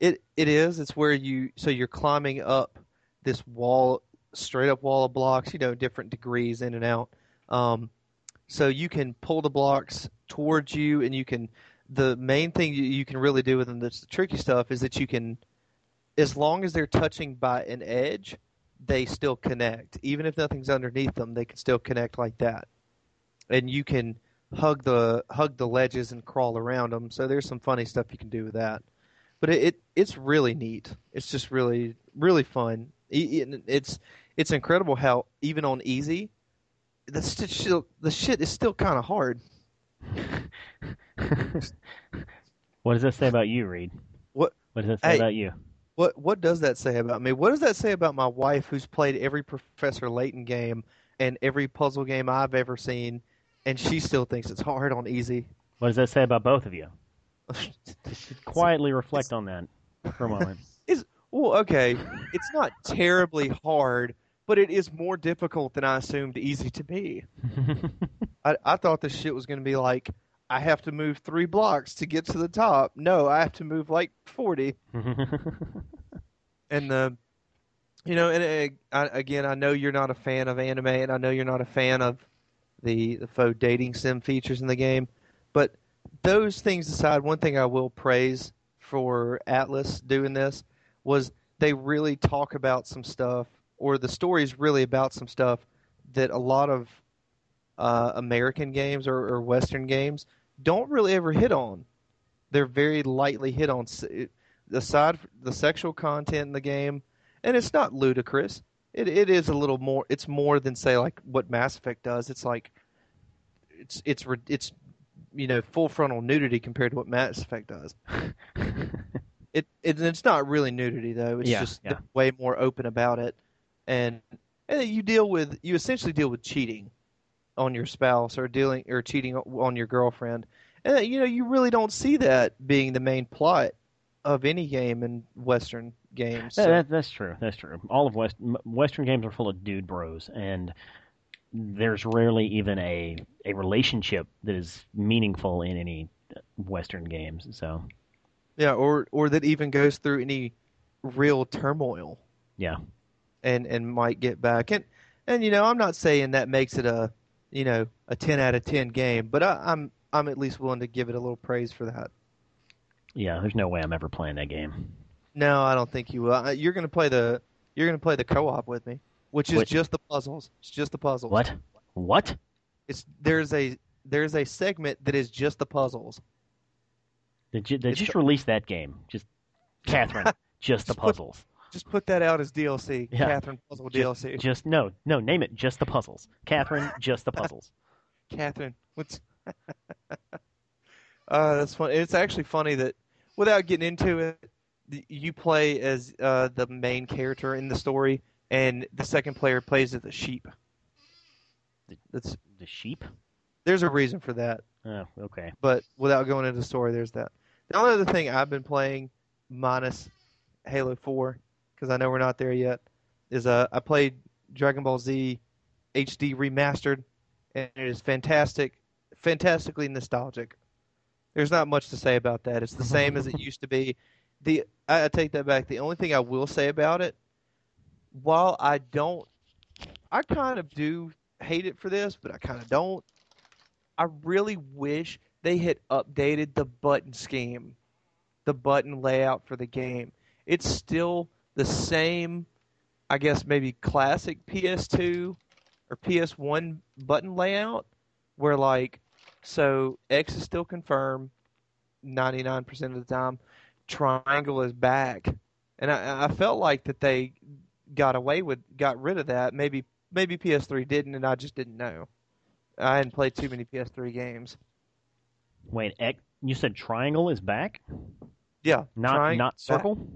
It it is. It's where you so you're climbing up this wall, straight up wall of blocks. You know, different degrees in and out. Um, so you can pull the blocks towards you, and you can. The main thing you, you can really do with them that's the tricky stuff is that you can, as long as they're touching by an edge, they still connect. Even if nothing's underneath them, they can still connect like that. And you can hug the hug the ledges and crawl around them. So there's some funny stuff you can do with that but it, it it's really neat. It's just really really fun. E- It's it's incredible how even on easy, the still, the shit is still kind of hard. what does that say about you, Reed? What- What does that say Hey. about you? What what does that say about me? What does that say about my wife, who's played every Professor Layton game and every puzzle game I've ever seen, and she still thinks it's hard on easy? What does that say about both of you? Just quietly reflect on that for a moment. Is Well, okay, it's not terribly hard, but it is more difficult than I assumed easy to be. I, I thought this shit was going to be like, I have to move three blocks to get to the top. No, I have to move like 40. And the, you know, and uh, I, again, I know you're not a fan of anime, and I know you're not a fan of the, the faux dating sim features in the game. But those things aside, one thing I will praise for Atlus doing this was they really talk about some stuff, or the story is really about some stuff that a lot of uh, American games or, or Western games don't really ever hit on. They're very lightly hit on. Aside the sexual content in the game, and it's not ludicrous. It it is a little more. It's more than say like what Mass Effect does. It's like it's it's it's you know full frontal nudity compared to what Mass Effect does. it, it it's not really nudity though. It's Yeah, just yeah. way more open about it, and and you deal with you essentially deal with cheating on your spouse or dealing or cheating on your girlfriend, and you know you really don't see that being the main plot of any game in Western games. So- that, that's true. That's true. All of West Western games are full of dude bros, and there's rarely even a a relationship that is meaningful in any Western games. So yeah, or or that even goes through any real turmoil. yeah, and and might get back. And and you know, I'm not saying that makes it a you know a 10 out of 10 game, but I, I'm I'm at least willing to give it a little praise for that. yeah. There's no way I'm ever playing that game. No, I don't think you will. You're gonna play the you're gonna play the co-op with me, which is just the puzzles. It's just the puzzles. What? What? It's there's a there's a segment that is just the puzzles. They, ju- they just the- released that game. Just Catherine. just the puzzles. Just put that out as DLC, Yeah. Catherine Puzzle Just, DLC. just no, no. Name it. Just the puzzles. Catherine. Just the puzzles. Catherine, what's? uh, that's funny. It's actually funny that, without getting into it, you play as uh, the main character in the story, and the second player plays as the sheep. That's The sheep. there's a reason for that, Oh, okay. but without going into the story, there's that. The only other thing I've been playing, minus Halo Four, because I know we're not there yet, is uh, I played Dragon Ball Z HD remastered, and it is fantastic, fantastically nostalgic. There's not much to say about that. It's the same as it used to be. The I, I take that back. The only thing I will say about it, while I don't, I kind of do hate it for this, but I kind of don't. I really wish they had updated the button scheme, the button layout for the game. It's still the same, I guess maybe classic PS2 or PS1 button layout, where like, so X is still confirmed 99% of the time, triangle is back. And I, I felt like that they got away with, got rid of that. Maybe maybe PS3 didn't, and I just didn't know. I hadn't played too many PS3 games. Wait. X, you said triangle is back, Yeah, not not back.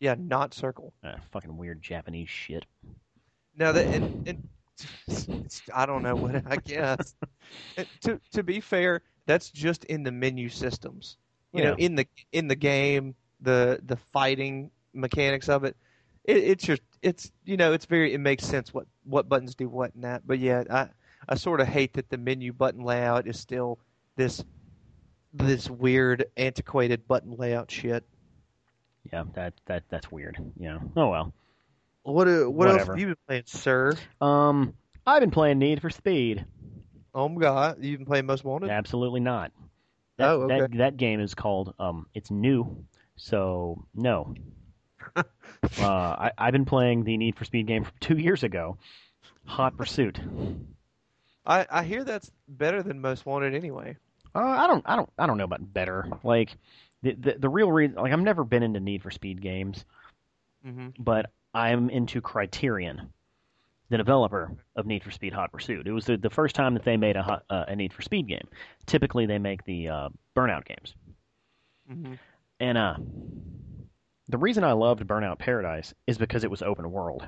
Yeah, not circle. Ah, fucking weird Japanese shit. No, that and, and it's- I don't know what I guess. To to be fair, that's just in the menu systems. You know, in the in the game, the the fighting mechanics of it, it it's just it's you know it's very it makes sense what what buttons do what and that. But yeah, I I sort of hate that the menu button layout is still this this weird antiquated button layout shit. Yeah, that that that's weird. Yeah. Oh well. What uh, what else have you been playing, sir? Um, I've been playing Need for Speed. Oh my god, you've been playing Most Wanted? Absolutely not. That, Oh, okay. that that game is called um, it's new, so no. uh, I, I've been playing the Need for Speed game from two years ago, Hot Pursuit. I, I hear that's better than Most Wanted anyway. Uh, I don't, I don't, I don't know about better. Like the, the the real reason, like I've never been into Need for Speed games, Mm-hmm. but I'm into Criterion, the developer of Need for Speed Hot Pursuit. It was the, the first time that they made a hot, uh, a Need for Speed game. Typically, they make the uh, Burnout games. Mm-hmm. And uh, the reason I loved Burnout Paradise is because it was open world.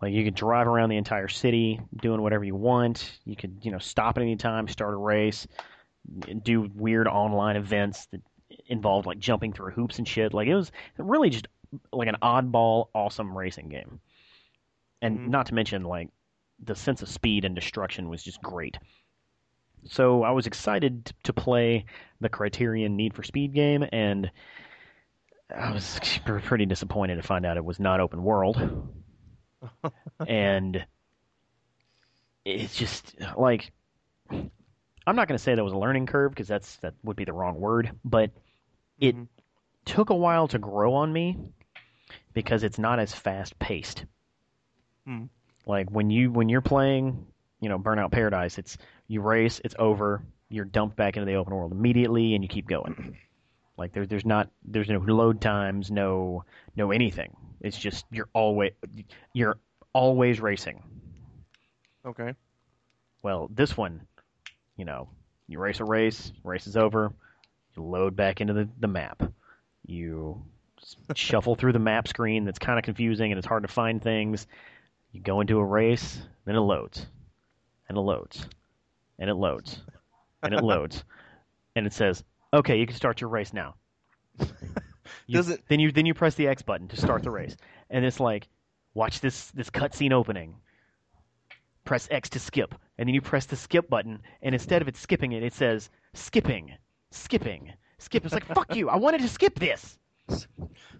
Like you could drive around the entire city, doing whatever you want. You could, you know, stop at any time, start a race, do weird online events that involved like jumping through hoops and shit. Like it was really just like an oddball, awesome racing game. And Mhm. not to mention like the sense of speed and destruction was just great. So I was excited to play the Criterion Need for Speed game, and I was pretty disappointed to find out it was not open world. and it's just like I'm not going to say that was a learning curve because that's that would be the wrong word, but it took a while to grow on me because it's not as fast paced. Hmm. Like when you when you're playing, you know, Burnout Paradise, it's you race, it's over, you're dumped back into the open world immediately, and you keep going. Like there's there's not there's no load times, no no anything. It's just you're always you're always racing. Okay. Well, this one, you know, you race a race, race is over, load back into the, the map. You shuffle through the map screen that's kind of confusing and it's hard to find things. You go into a race, then it loads, and it loads, and it loads, and it loads, and it says, "Okay, you can start your race now." You, Does it- Then you then you press the X button to start the race, and it's like, watch this this cutscene opening. Press X to skip, and then you press the skip button, and instead of it skipping it, it says skipping, skipping, skip. It's like fuck you! I wanted to skip this.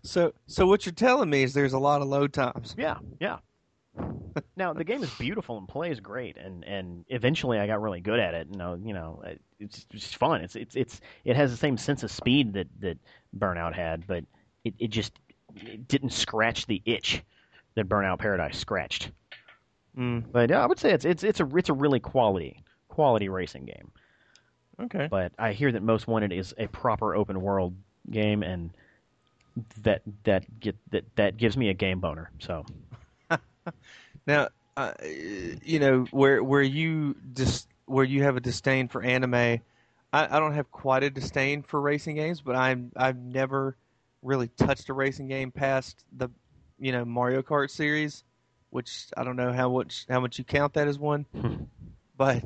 So, so what you're telling me is there's a lot of load times. Yeah, yeah. now the game is beautiful and plays great, and and eventually I got really good at it. You know, you know, it's just fun. It's it's it's it has the same sense of speed that that Burnout had, but it it just it didn't scratch the itch that Burnout Paradise scratched. Mm, But yeah, I would say it's it's it's a it's a really quality quality racing game. Okay. But I hear that most wanted is a proper open world game, and that that get that that gives me a game boner. So Now, uh, you know where where you just where you have a disdain for anime. I, I don't have quite a disdain for racing games, but I'm I've never really touched a racing game past the you know Mario Kart series, which I don't know how much how much you count that as one, but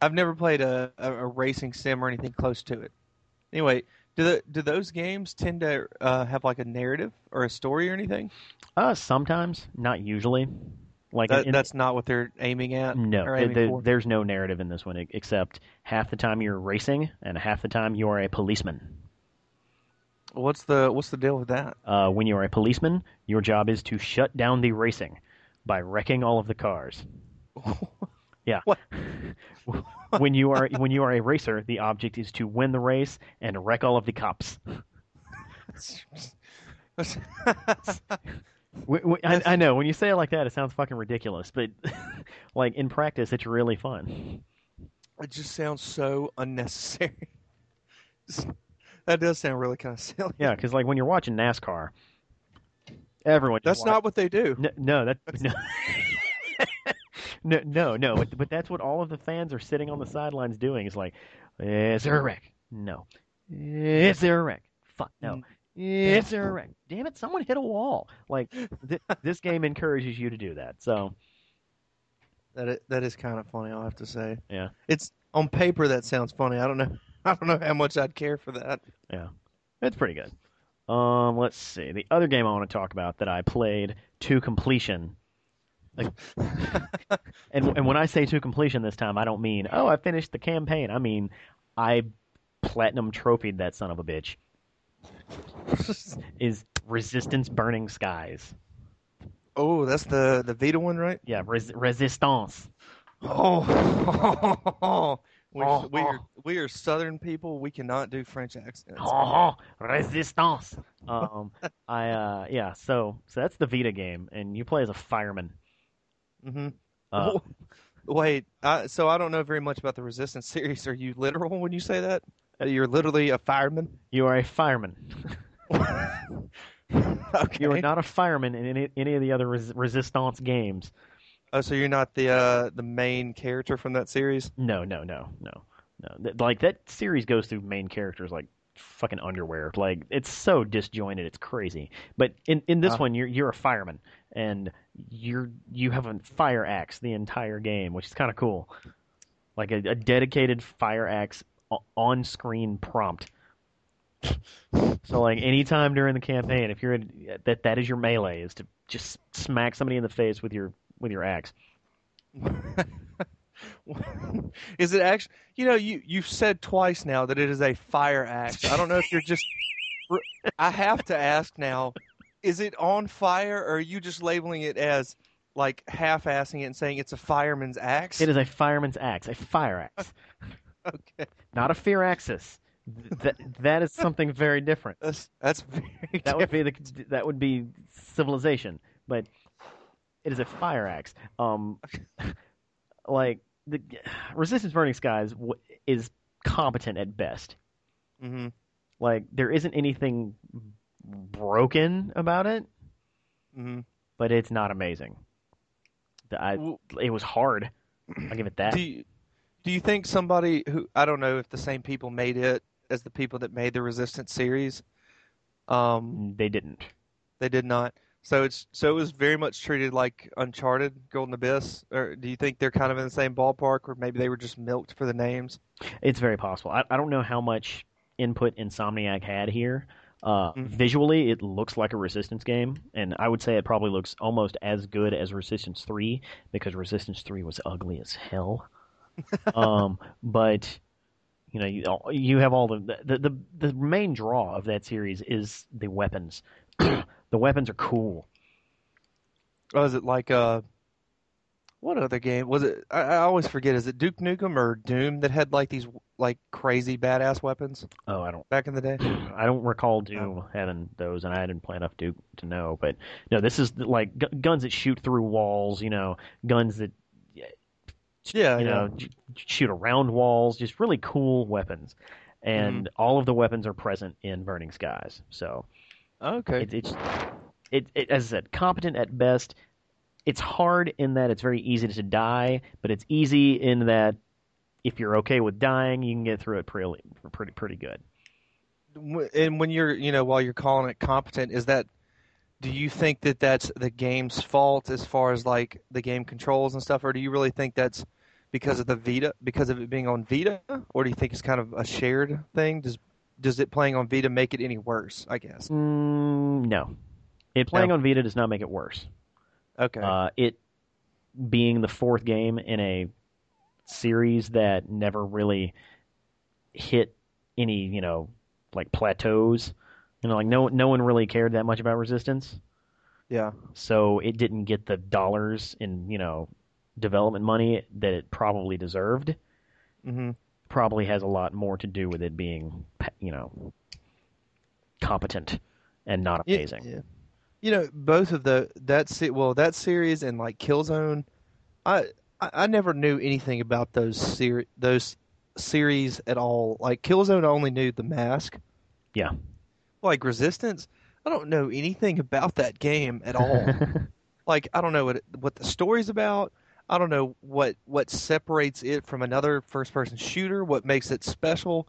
I've never played a, a, a racing sim or anything close to it. Anyway, do the do those games tend to uh, have like a narrative or a story or anything? uh, sometimes, not usually. Like That, in- that's not what they're aiming at. No, aiming th- for? there's no narrative in this one except half the time you're racing and half the time you are a policeman. What's the what's the deal with that? Uh, when you are a policeman, your job is to shut down the racing by wrecking all of the cars. Yeah. What? when you are when you are a racer, the object is to win the race and wreck all of the cops. I know when you say it like that, it sounds fucking ridiculous, but like in practice, it's really fun. it just sounds so unnecessary. that does sound really kind of silly. Yeah, because like when you're watching NASCAR, everyone. That's watch- not what they do. No, no that no. No, no, no. But, but that's what all of the fans are sitting on the sidelines doing. Is like, is there a wreck? No. Is there a wreck? Fuck no. Is there a wreck? Damn it! Someone hit a wall. Like th- this game encourages you to do that. So That is, that is kind of funny. I'll have to say. Yeah. It's on paper that sounds funny. I don't know. I don't know how much I'd care for that. yeah, it's pretty good. Um, let's see. The other game I want to talk about that I played to completion. Like, and and when I say to completion this time, I don't mean oh I finished the campaign. I mean I platinum trophied that son of a bitch. Is Resistance Burning Skies? oh, that's the the Vita one, right? Yeah, res- Resistance. Oh, we, Oh, we are oh. we are Southern people. We cannot do French accents. Oh, Resistance. Um, I uh yeah. So so that's the Vita game, and you play as a fireman. Hmm Uh, Wait, I, so I don't know very much about the Resistance series. Are you literal when you say that? Uh, You're literally a fireman. you are a fireman. okay. You are not a fireman in any any of the other res- Resistance games. Oh, so you're not the uh, the main character from that series? No, no, no, no, no. Like that series goes through main characters like fucking underwear. Like it's so disjointed, it's crazy. But in in this Ah. one, you're you're a fireman, and you're you have a fire axe the entire game, which is kind of cool. Like a, a dedicated fire axe on screen prompt. So like anytime during the campaign, if you're in, that that is your melee is to just smack somebody in the face with your with your axe. is it actually? You know, you you've said twice now that it is a fire axe. I don't know if you're just. I have to ask now: Is it on fire, or are you just labeling it as like half-assing it and saying it's a fireman's axe? It is a fireman's axe, a fire axe. Okay, not a Firaxis. That that is something very different. that's that's very. That would be the that would be civilization, but it is a fire axe. Um, like the resistance burning skies w- is competent at best. hmm Like there isn't anything broken about it, hmm but it's not amazing. I, Well- it was hard. I'll give it that. Do you, do you think somebody who I don't know if the same people made it as the people that made the Resistance series, Um, They didn't. they did not. So it's so it was very much treated like Uncharted, Golden Abyss. Or do you think they're kind of in the same ballpark, or maybe they were just milked for the names? It's very possible. I, I don't know how much input Insomniac had here. Uh, Mhm. Visually, it looks like a Resistance game, and I would say it probably looks almost as good as Resistance 3 because Resistance 3 was ugly as hell. um, but you know, you, you have all the, the the the main draw of that series is the weapons. the weapons are cool. Oh, is it like uh, what other game was it? I, I always forget. Is it Duke Nukem or Doom that had like these like crazy badass weapons Oh, I don't back in the day? I don't recall Doom having those, and I didn't play enough Duke to know. But no, this is like gu- guns that shoot through walls. You know, guns that Yeah, you yeah. know shoot around walls. Just really cool weapons, and mm-hmm. all of the weapons are present in Burning Skies. So Okay. it, it's it, it as I said, competent at best. It's hard in that it's very easy to die, but it's easy in that if you're okay with dying, you can get through it pretty pretty pretty good. And when you're, you know, while you're calling it competent, is that? Do you think that that's the game's fault as far as like the game controls and stuff, or do you really think that's because of the Vita, because of it being on Vita, or do you think it's kind of a shared thing? Does does it playing on Vita make it any worse? I guess. Mm, no, it playing on Vita does not make it worse. Okay. Uh, it being the fourth game in a series that never really hit any, you know, like plateaus. You know, like no no one really cared that much about Resistance, yeah. so it didn't get the dollars in you know development money that it probably deserved. hmm Probably has a lot more to do with it being, you know, competent and not amazing. yeah. You know, both of the that se- well that series and like Killzone, I I, never knew anything about those ser- those series at all. Like Killzone, I only knew the mask. Yeah. Like Resistance, I don't know anything about that game at all. like I don't know what it, what the story's about. I don't know what what separates it from another first person shooter. What makes it special?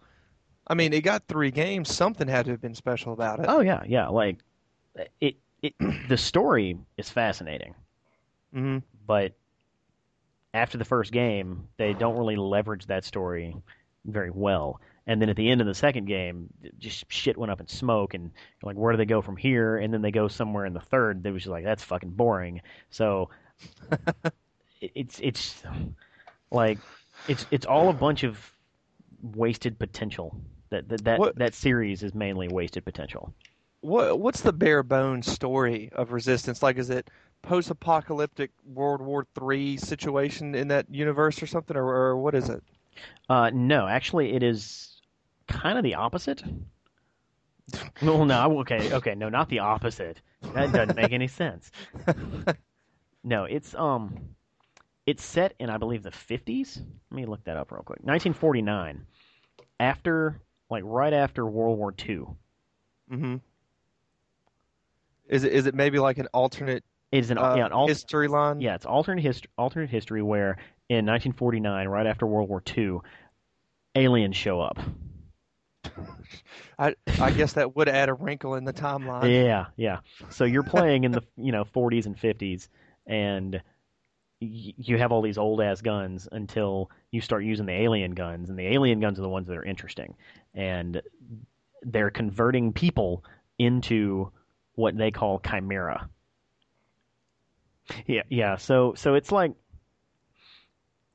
I mean, it got three games. Something had to have been special about it. Oh yeah, yeah. Like it, it. The story is fascinating, hmm but after the first game, they don't really leverage that story very well. And then at the end of the second game, just shit went up in smoke, and like, where do they go from here? And then they go somewhere in the third. That was just like, that's fucking boring. So it's it's like it's it's all a bunch of wasted potential. That that that, What- that series is mainly wasted potential. What what's the bare bones story of Resistance? Like, is it post-apocalyptic World War III situation in that universe or something, or, or what is it? Uh, no, actually, it is kind of the opposite. well, no, okay, okay, no, not the opposite. That doesn't make any sense. No, it's um, it's set in I believe the fifties. Let me look that up real quick. 1949, after like right after World War II. hmm Is it is it maybe like an alternate It is an uh, yeah, an al- history line? yeah, it's alternate history, alternate history where in 1949, right after World War II, aliens show up. I I guess that would add a wrinkle in the timeline. Yeah, yeah. So you're playing in the you know 40s and 50s, and you have all these old ass guns until you start using the alien guns, and the alien guns are the ones that are interesting, and they're converting people into what they call chimera. Yeah, yeah. So so it's like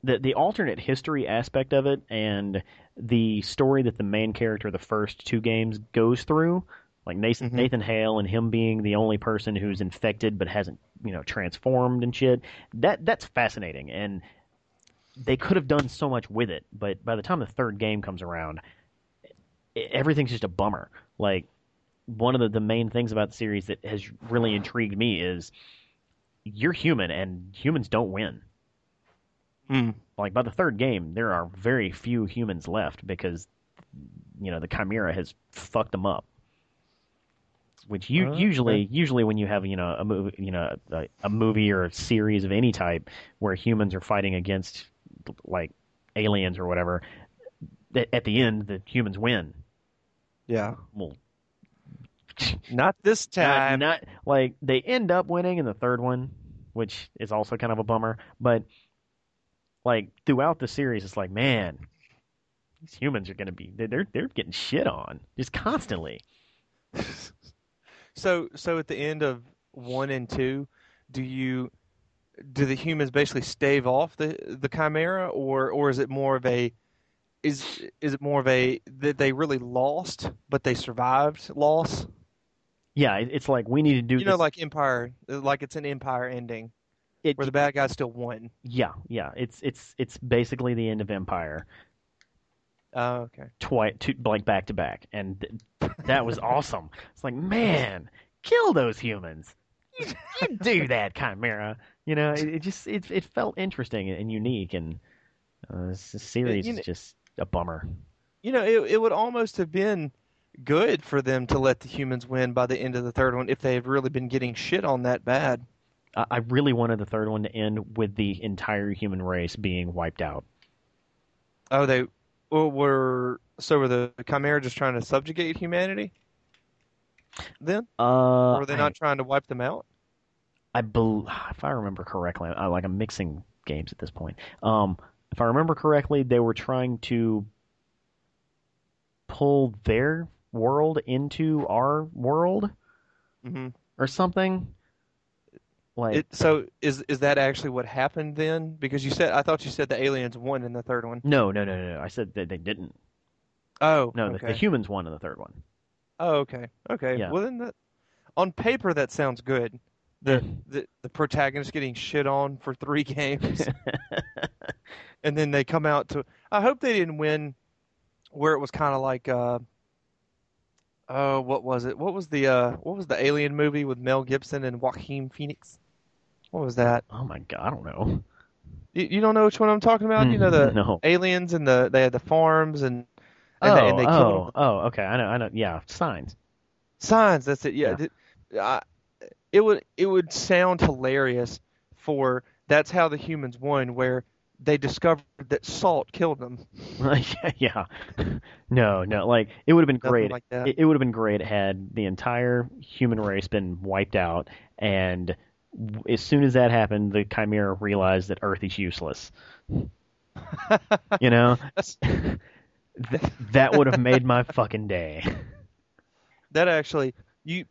the the alternate history aspect of it and the story that the main character of the first two games goes through, like Nathan, Mhm. Nathan Hale and him being the only person who's infected but hasn't, you know, transformed and shit. That that's fascinating, and they could have done so much with it. But by the time the third game comes around, everything's just a bummer. Like one of the, the main things about the series that has really intrigued me is you're human, and humans don't win Hmm. like by the third game, there are very few humans left because you know the Chimera has fucked them up. Which you Okay. usually usually when you have you know a movie you know a, a movie or a series of any type where humans are fighting against like aliens or whatever, that at the end the humans win. Yeah. Well, Not this Not, time. not like they end up winning in the third one, which is also kind of a bummer. But like throughout the series, it's like, man, these humans are gonna be they're they're getting shit on just constantly. So, so at the end of one and two, do you do the humans basically stave off the the chimera, or or is it more of a is is it more of a that they really lost but they survived loss? Yeah, it's like we need to do You know, this. like Empire, like it's an Empire ending it, where the bad guys still won. yeah, yeah. It's it's it's basically the end of Empire, Oh, okay. twice, two, like back to back, and th- that was awesome. It's like, man, kill those humans. You, you do that, Chimera. You know, it, it just it it felt interesting and unique, and uh, this series you know- is just a bummer. You know, it it would almost have been good for them to let the humans win by the end of the third one if they had really been getting shit on that bad. I, I really wanted the third one to end with the entire human race being wiped out. Oh, they were so were the Chimera just trying to subjugate humanity? Then, Uh, or were they I- not trying to wipe them out? I bel if I remember correctly, I, like I'm mixing games at this point. Um, if I remember correctly, they were trying to pull their world into our world hmm or something. Like It, so is is that actually what happened then? Because you said I thought you said the aliens won in the third one. no, no, no, no, no. I said that they didn't. Oh, No, okay. the, the humans won in the third one. Oh, okay, okay. Yeah. Well, then that on paper that sounds good. The, the the protagonist getting shit on for three games, and then they come out to. I hope they didn't win, where it was kind of like. uh Oh, what was it? What was the uh what was the Alien movie with Mel Gibson and Joaquin Phoenix? What was that? oh my god, I don't know. You, you don't know which one I'm talking about? You know the no. aliens and the they had the farms and and, oh, they, and they oh, them. oh, okay. I know, I know. Yeah, signs. Signs. That's it. Yeah. Yeah. I, it would it would sound hilarious for that's how the humans won, where they discovered that salt killed them. yeah. No, no. Like it would have been Nothing great. like that. It, it would have been great had the entire human race been wiped out, and w- as soon as that happened, the Chimera realized that Earth is useless. You know, Th- that would have made my fucking day. that actually you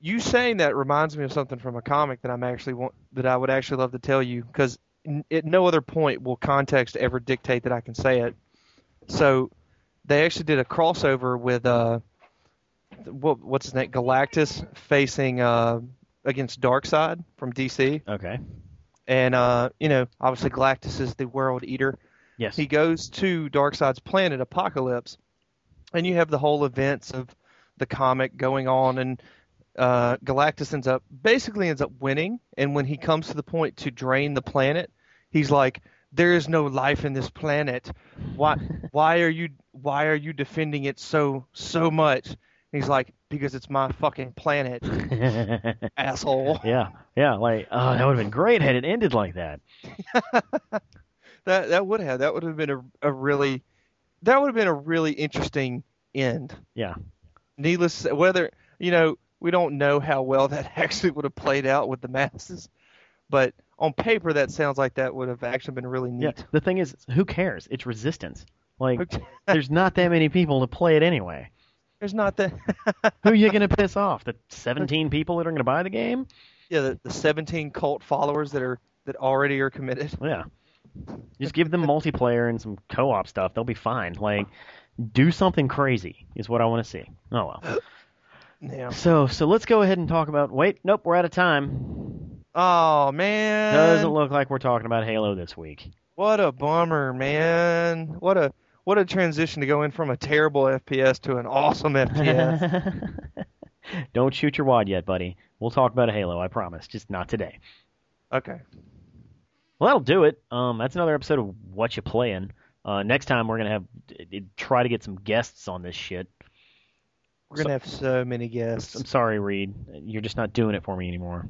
you saying that reminds me of something from a comic that I'm actually want, that I would actually love to tell you because at no other point will context ever dictate that I can say it. So they actually did a crossover with uh what what's his name Galactus facing uh against Darkseid from DC Okay. and uh you know obviously Galactus is the world eater Yes. he goes to Darkseid's planet Apokolips, and you have the whole events of the comic going on, and uh, Galactus ends up basically ends up winning. And when he comes to the point to drain the planet, he's like, "There is no life in this planet. Why? why are you? Why are you defending it so so much?" And he's like, "Because it's my fucking planet, asshole." yeah, yeah. Like, oh, that would have been great had it ended like that. That that would have that would have been a, a really that would have been a really interesting end. Yeah. Needless whether you know we don't know how well that actually would have played out with the masses, but on paper that sounds like that would have actually been really neat. Yeah. The thing is, who cares? It's resistance. Like, there's not that many people to play it anyway. There's not that. Who are you going to piss off? The 17 people that are going to buy the game? yeah, the, the 17 cult followers that are that already are committed. Yeah. Just give them multiplayer and some co-op stuff. They'll be fine. Like, do something crazy is what I want to see. Oh well. Yeah. So, so let's go ahead and talk about. Wait, nope, we're out of time. Oh man. Doesn't look like we're talking about Halo this week. What a bummer, man. What a what a transition to go in from a terrible FPS to an awesome FPS. Don't shoot your wad yet, buddy. We'll talk about Halo. I promise. Just not today. okay. Well, that'll do it. Um, that's another episode of What You Playing. Uh, next time we're gonna have try to get some guests on this shit. We're gonna have so many guests. I'm sorry, Reed. You're just not doing it for me anymore.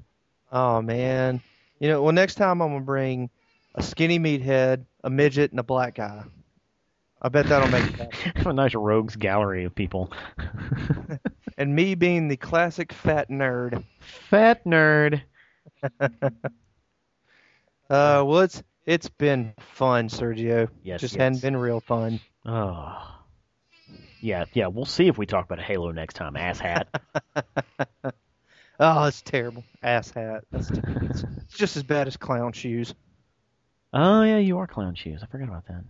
Oh man. You know, well next time I'm gonna bring a skinny meathead, a midget, and a black guy. I bet that'll make it a nice rogues gallery of people. and me being the classic fat nerd. Fat nerd. Uh, well, it's it's been fun, Sergio. Yes, just yes. hadn't been real fun. Oh. Yeah, yeah. We'll see if we talk about a Halo next time, asshat. Oh, it's terrible. Ass hat. That's it's, it's just as bad as clown shoes. oh yeah, you are clown shoes. I forgot about that.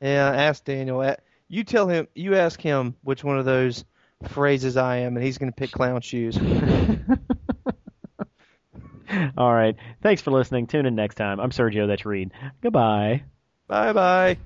Yeah, ask Daniel. You tell him. You ask him which one of those phrases I am, and he's going to pick clown shoes. All right. Thanks for listening. Tune in next time. I'm Sergio. That's Reed. Goodbye. bye bye.